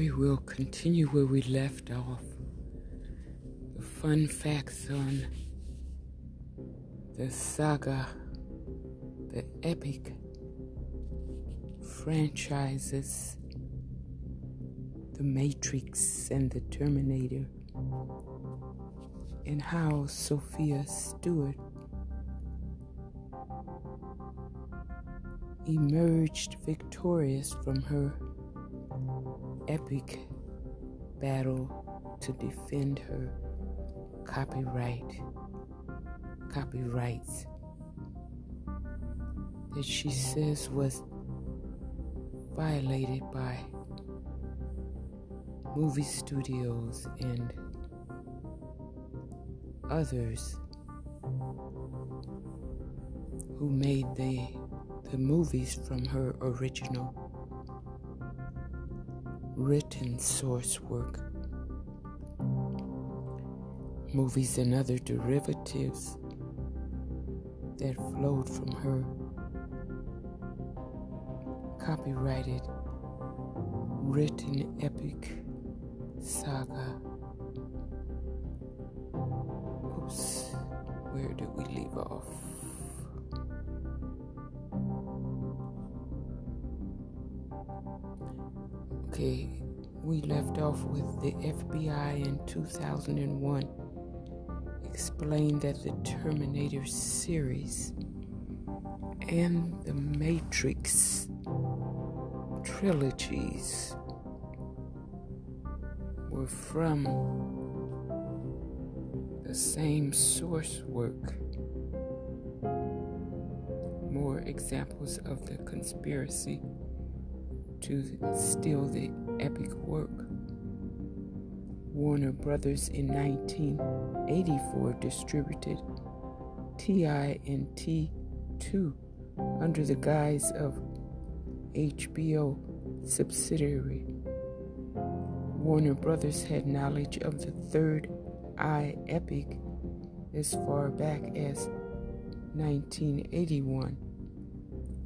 we will continue where we left off. The fun facts on the saga, the epic franchises, The Matrix and The Terminator, and how Sophia Stewart emerged victorious from her epic battle to defend her copyright copyrights. That she says was violated by movie studios and others who made the the movies from her original written source work. Movies and other derivatives that flowed from her copyrighted written epic saga. Oops, where did we leave off? Okay, we left off with the FBI in 2001 explained that the Terminator series and the Matrix trilogies were from the same source work. More examples of the conspiracy to steal the epic work. Warner Brothers in 1984 distributed TI&T 2 under the guise of HBO subsidiary. Warner Brothers had knowledge of the third eye epic as far back as 1981.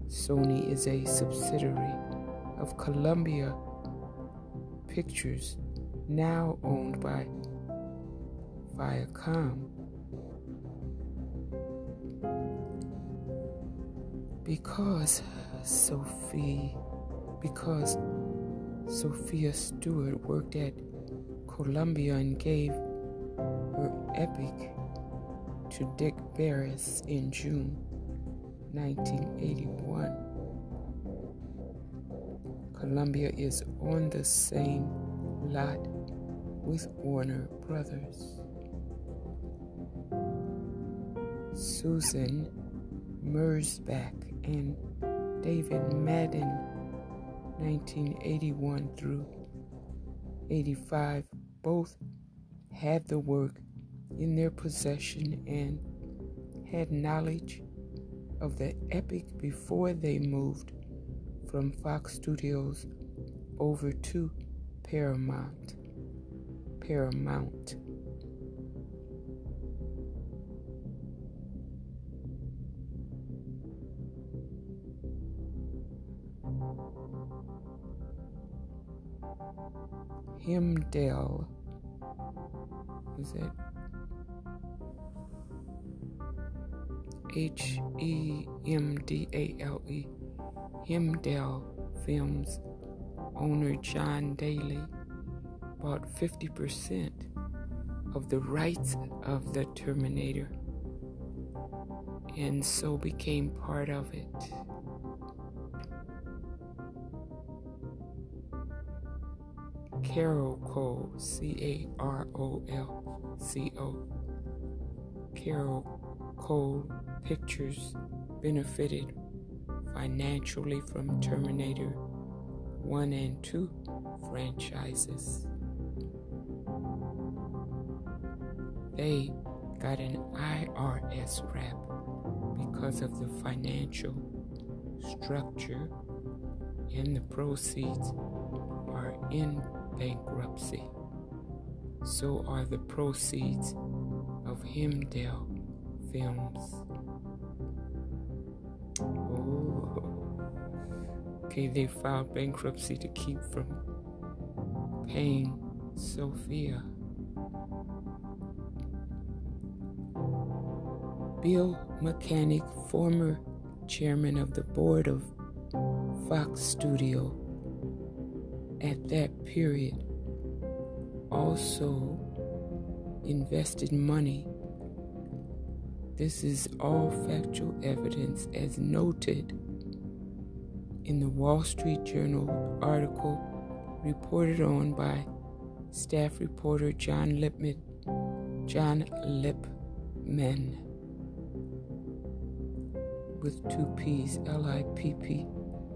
Sony is a subsidiary of Columbia Pictures, now owned by Viacom. Because Sophie, because Sophia Stewart worked at Columbia and gave her epic to Dick Barris in June 1981. Columbia is on the same lot with Warner Brothers. Susan Merzbach and David Madden, 1981 through 85, both had the work in their possession and had knowledge of the epic before they moved from Fox Studios over to Paramount. Paramount. Hemdale. Is it H E M D A L E? Hemdale Films owner John Daly bought 50% of the rights of the Terminator and so became part of it. Carolco, C A R O L C O. Carolco Pictures benefited financially from Terminator 1 and 2 franchises. They got an IRS rap because of the financial structure, and the proceeds are in bankruptcy. So are the proceeds of Hemdale Films. Okay, they filed bankruptcy to keep from Payne Sophia. Bill Mechanic, former chairman of the board of Fox Studio at that period, also invested money. This is all factual evidence as noted in the Wall Street Journal article reported on by staff reporter John Lippman. John Lippman with two P's, L I P P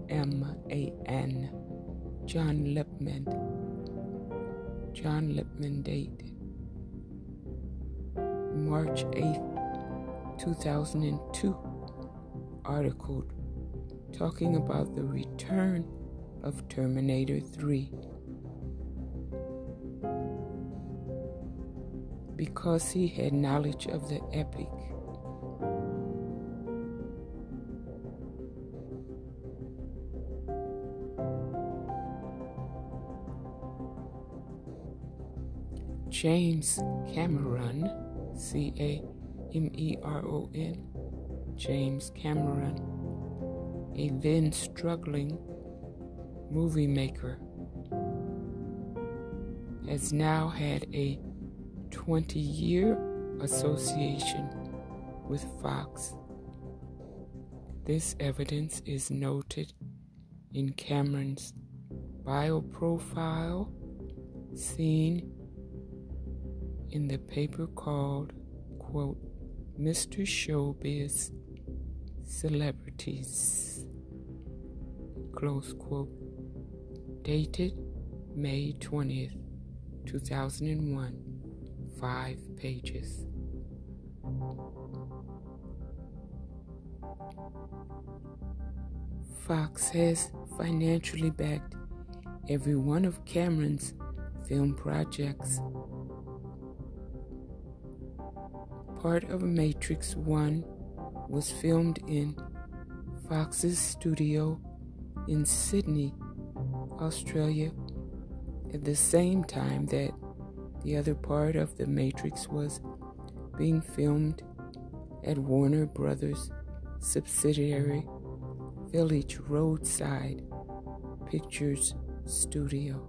M A N. John Lippman. John Lippman date March 8th, 2002 article talking about the return of Terminator 3. Because he had knowledge of the epic James Cameron, C A M E R O N, James Cameron, a then struggling movie maker, has now had a 20 year association with Fox. This evidence is noted in Cameron's bio profile seen in the paper called, quote, Mr. Showbiz Celebrities, close quote, dated May 20th, 2001, five pages. Fox has financially backed every one of Cameron's film projects. Part of Matrix 1 was filmed in Fox's studio in Sydney, Australia, at the same time that the other part of The Matrix was being filmed at Warner Brothers subsidiary Village Roadshow Pictures Studio.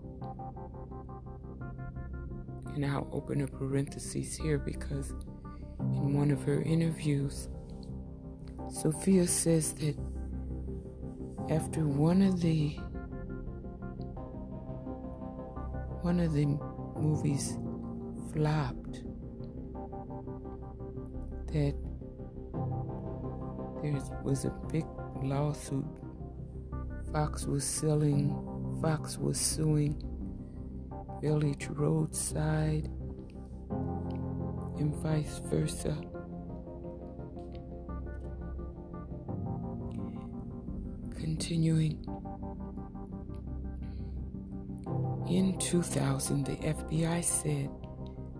And I'll open a parenthesis here because in one of her interviews, Sophia says that after one of the one of the movies flopped, that there was a big lawsuit. Fox was selling, Fox was suing Village Roadshow and vice versa. Continuing. In 2000, the FBI said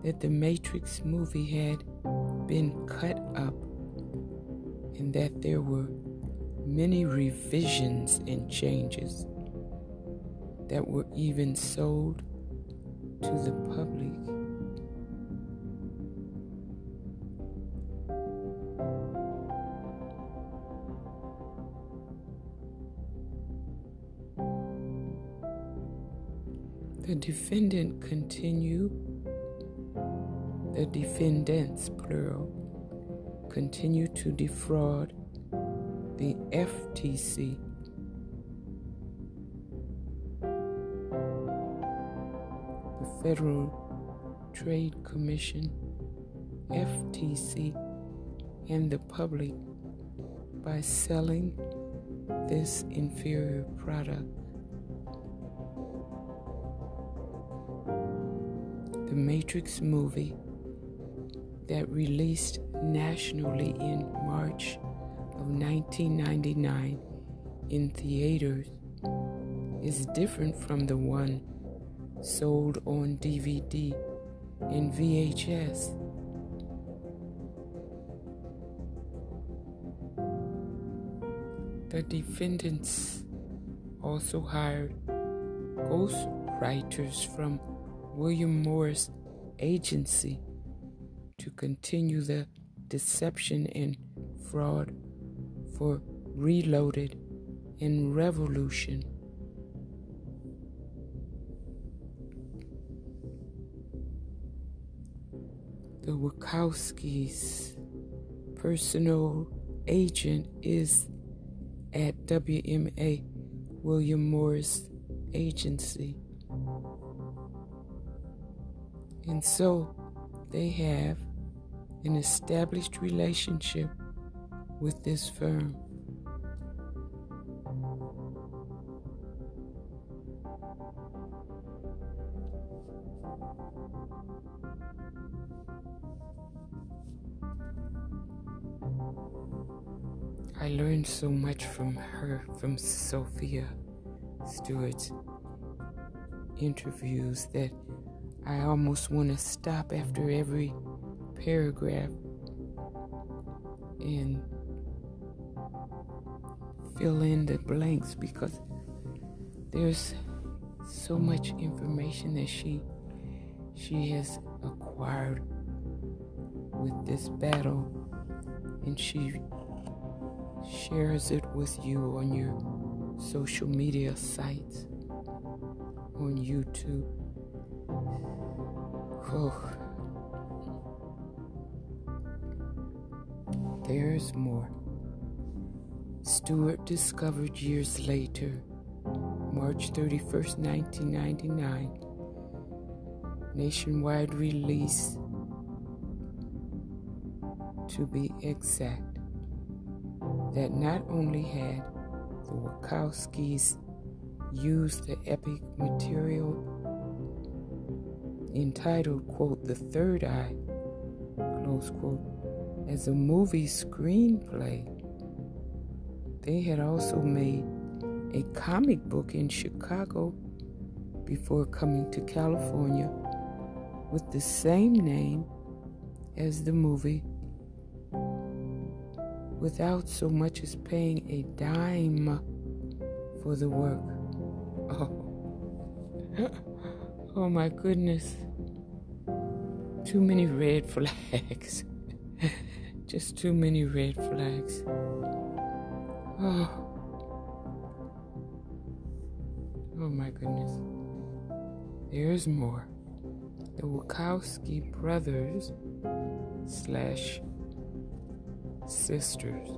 that the Matrix movie had been cut up and that there were many revisions and changes that were even sold to the public. The defendant continue, the defendants, plural, continue to defraud the FTC. The Federal Trade Commission, FTC, and the public by selling this inferior product. The Matrix movie that released nationally in March of 1999 in theaters is different from the one sold on DVD and VHS. The defendants also hired Ghost writers from William Morris Agency to continue the deception and fraud for Reloaded and Revolution. The Wachowskis' personal agent is at WMA William Morris Agency. And so they have an established relationship with this firm. I learned so much from her, from Sophia Stewart's interviews, that I almost want to stop after every paragraph and fill in the blanks because there's so much information that she she has acquired with this battle and she shares it with you on your social media sites, on YouTube. Oh. There's more. Stewart discovered years later, March 31st, 1999, nationwide release to be exact that not only had the Wachowskis used the epic material entitled, quote, The Third Eye, close quote, as a movie screenplay, they had also made a comic book in Chicago before coming to California with the same name as the movie without so much as paying a dime for the work. Oh, oh my goodness. Too many red flags. Just too many red flags. Oh. Oh my goodness. There's more. The Wachowski brothers slash sisters.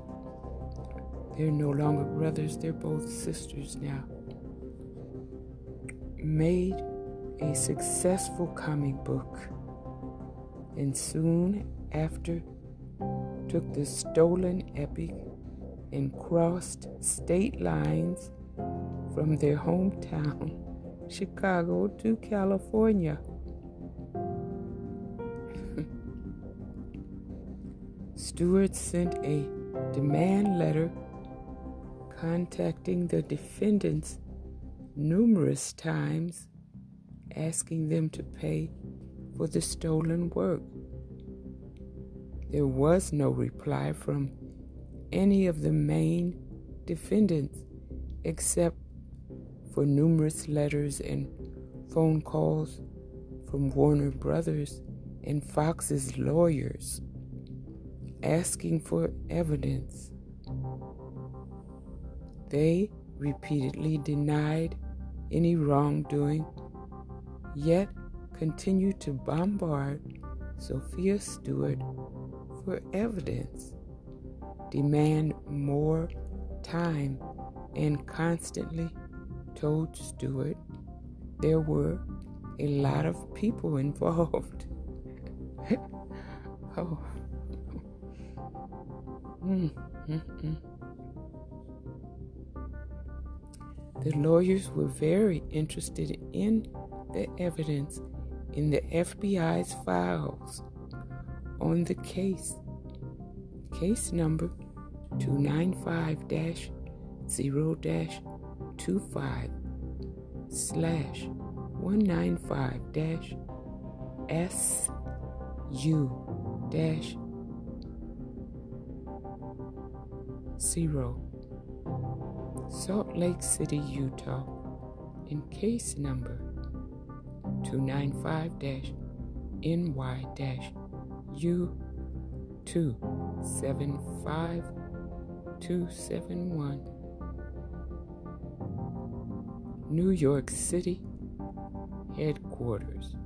They're no longer brothers, they're both sisters now. Made a successful comic book and soon after took the stolen epic and crossed state lines from their hometown, Chicago, to California. Stewart sent a demand letter contacting the defendants numerous times, asking them to pay for the stolen work. There was no reply from any of the main defendants except for numerous letters and phone calls from Warner Brothers and Fox's lawyers asking for evidence. They repeatedly denied any wrongdoing, yet continued to bombard Sophia Stewart for evidence, demand more time, and constantly told Stewart there were a lot of people involved. oh. Mm, mm, mm. The lawyers were very interested in the evidence in the FBI's files on the case. Case number 295 0 25 slash 195 SU dash zero, Salt Lake City, Utah, in case number 295 NY U 275271. New York City headquarters.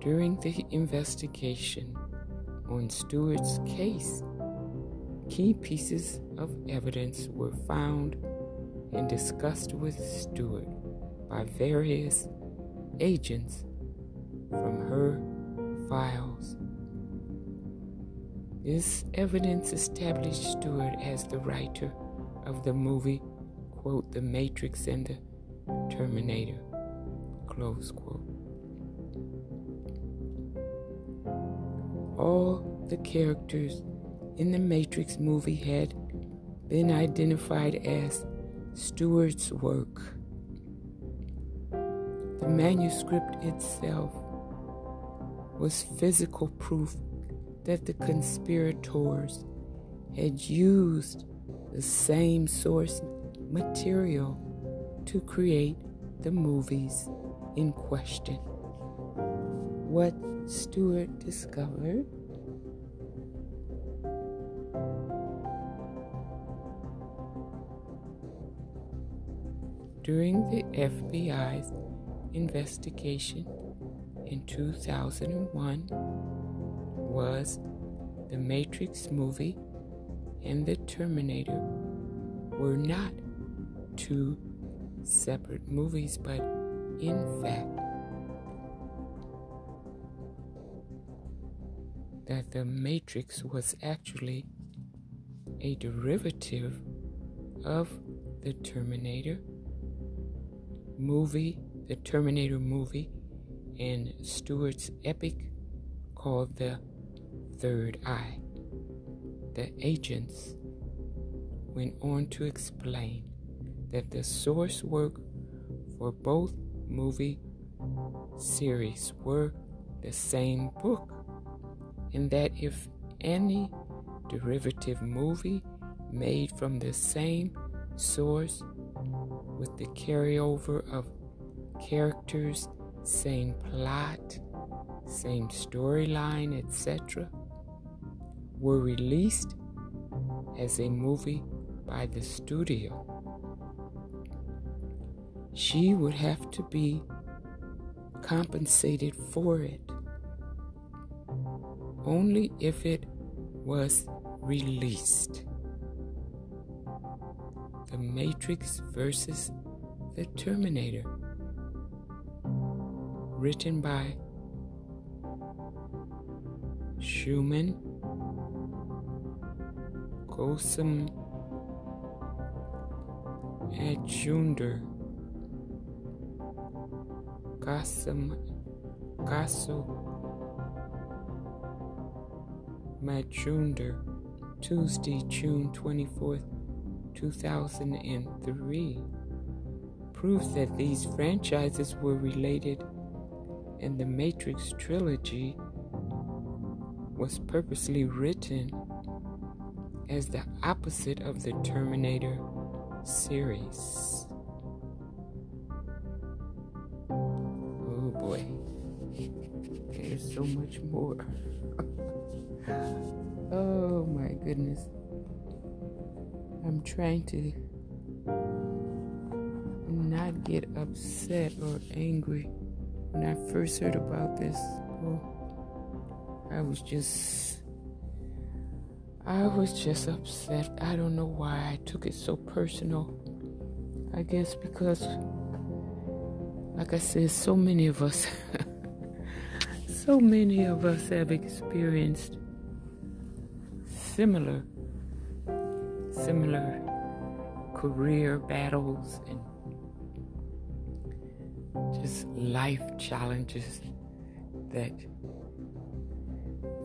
During the investigation on Stewart's case, key pieces of evidence were found and discussed with Stewart by various agents from her files. This evidence established Stewart as the writer of the movie, quote, The Matrix and the Terminator, close quote. All the characters in the Matrix movie had been identified as Stewart's work. The manuscript itself was physical proof that the conspirators had used the same source material to create the movies in question. What Stewart discovered during the FBI's investigation in 2001 was the Matrix movie and the Terminator were not two separate movies, but in fact, that the Matrix was actually a derivative of the Terminator movie, the Terminator movie, and Stewart's epic called The Third Eye. The agents went on to explain that the source work for both movie series were the same book, and that if any derivative movie made from the same source with the carryover of characters, same plot, same storyline, etc., were released as a movie by the studio. She would have to be compensated for it only if it was released. The Matrix versus the Terminator, written by Shuman Gosam Adjunder Gasam Gaso Majunder Tuesday, June 24th, 2003 proof that these franchises were related and the Matrix trilogy was purposely written as the opposite of the Terminator series. Oh boy, there's so much more. oh my goodness. I'm trying to not get upset or angry. When I first heard about this, oh, I was just I was just upset. I don't know why I took it so personal. I guess because, like I said, so many of us, so many of us have experienced similar, similar career battles and just life challenges that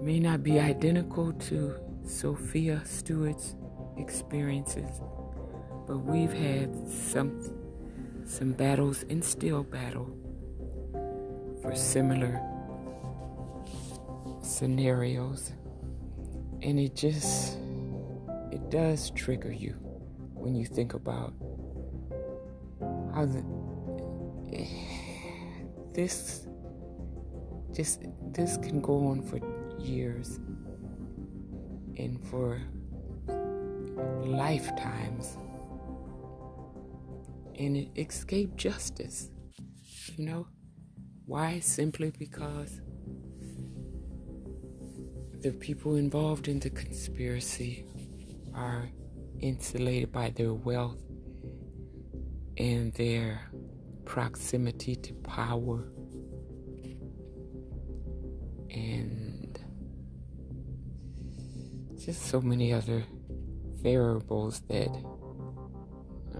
may not be identical to Sophia Stewart's experiences, but we've had some some battles and still battle for similar scenarios, and it just it does trigger you when you think about how the this just this can go on for years and for lifetimes. And escape justice you know? Why? Simply because the people involved in the conspiracy are insulated by their wealth and their proximity to power and just so many other variables that uh,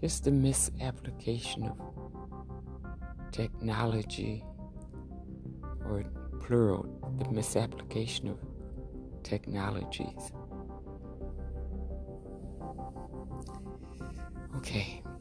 just the misapplication of technology or plural the misapplication of technologies. Okay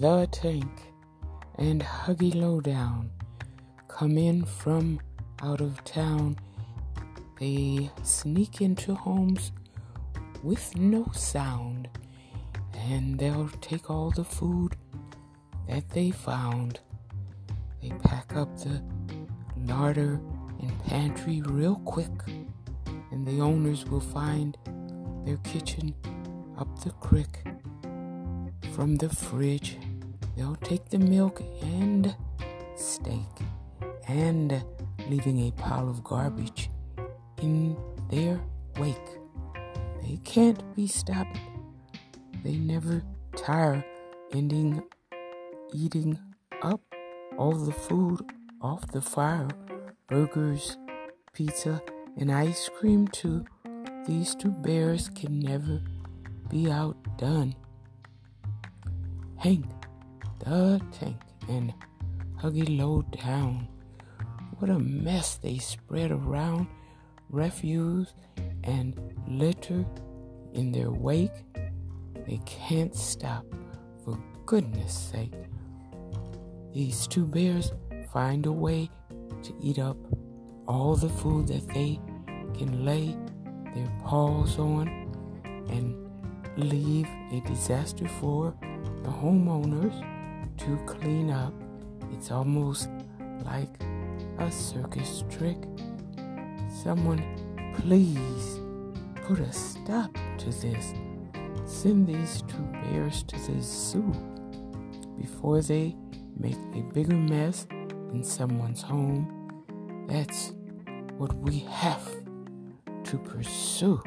the Tank and Huggy Lowdown come in from out of town. They sneak into homes with no sound, and they'll take all the food that they found. They pack up the larder and pantry real quick, and the owners will find their kitchen up the creek. From the fridge, they'll take the milk and steak, and leaving a pile of garbage in their wake. They can't be stopped. They never tire ending eating up all the food off the fire burgers, pizza, and ice cream too. These two bears can never be outdone. Hank, the tank, and Huggy Low Down. What a mess they spread around refuse and litter in their wake. They can't stop, for goodness sake. These two bears find a way to eat up all the food that they can lay their paws on and leave a disaster for the homeowners to clean up. It's almost like a circus trick. Someone, please put a stop to this. Send these two bears to the zoo before they make a bigger mess in someone's home. That's what we have to pursue.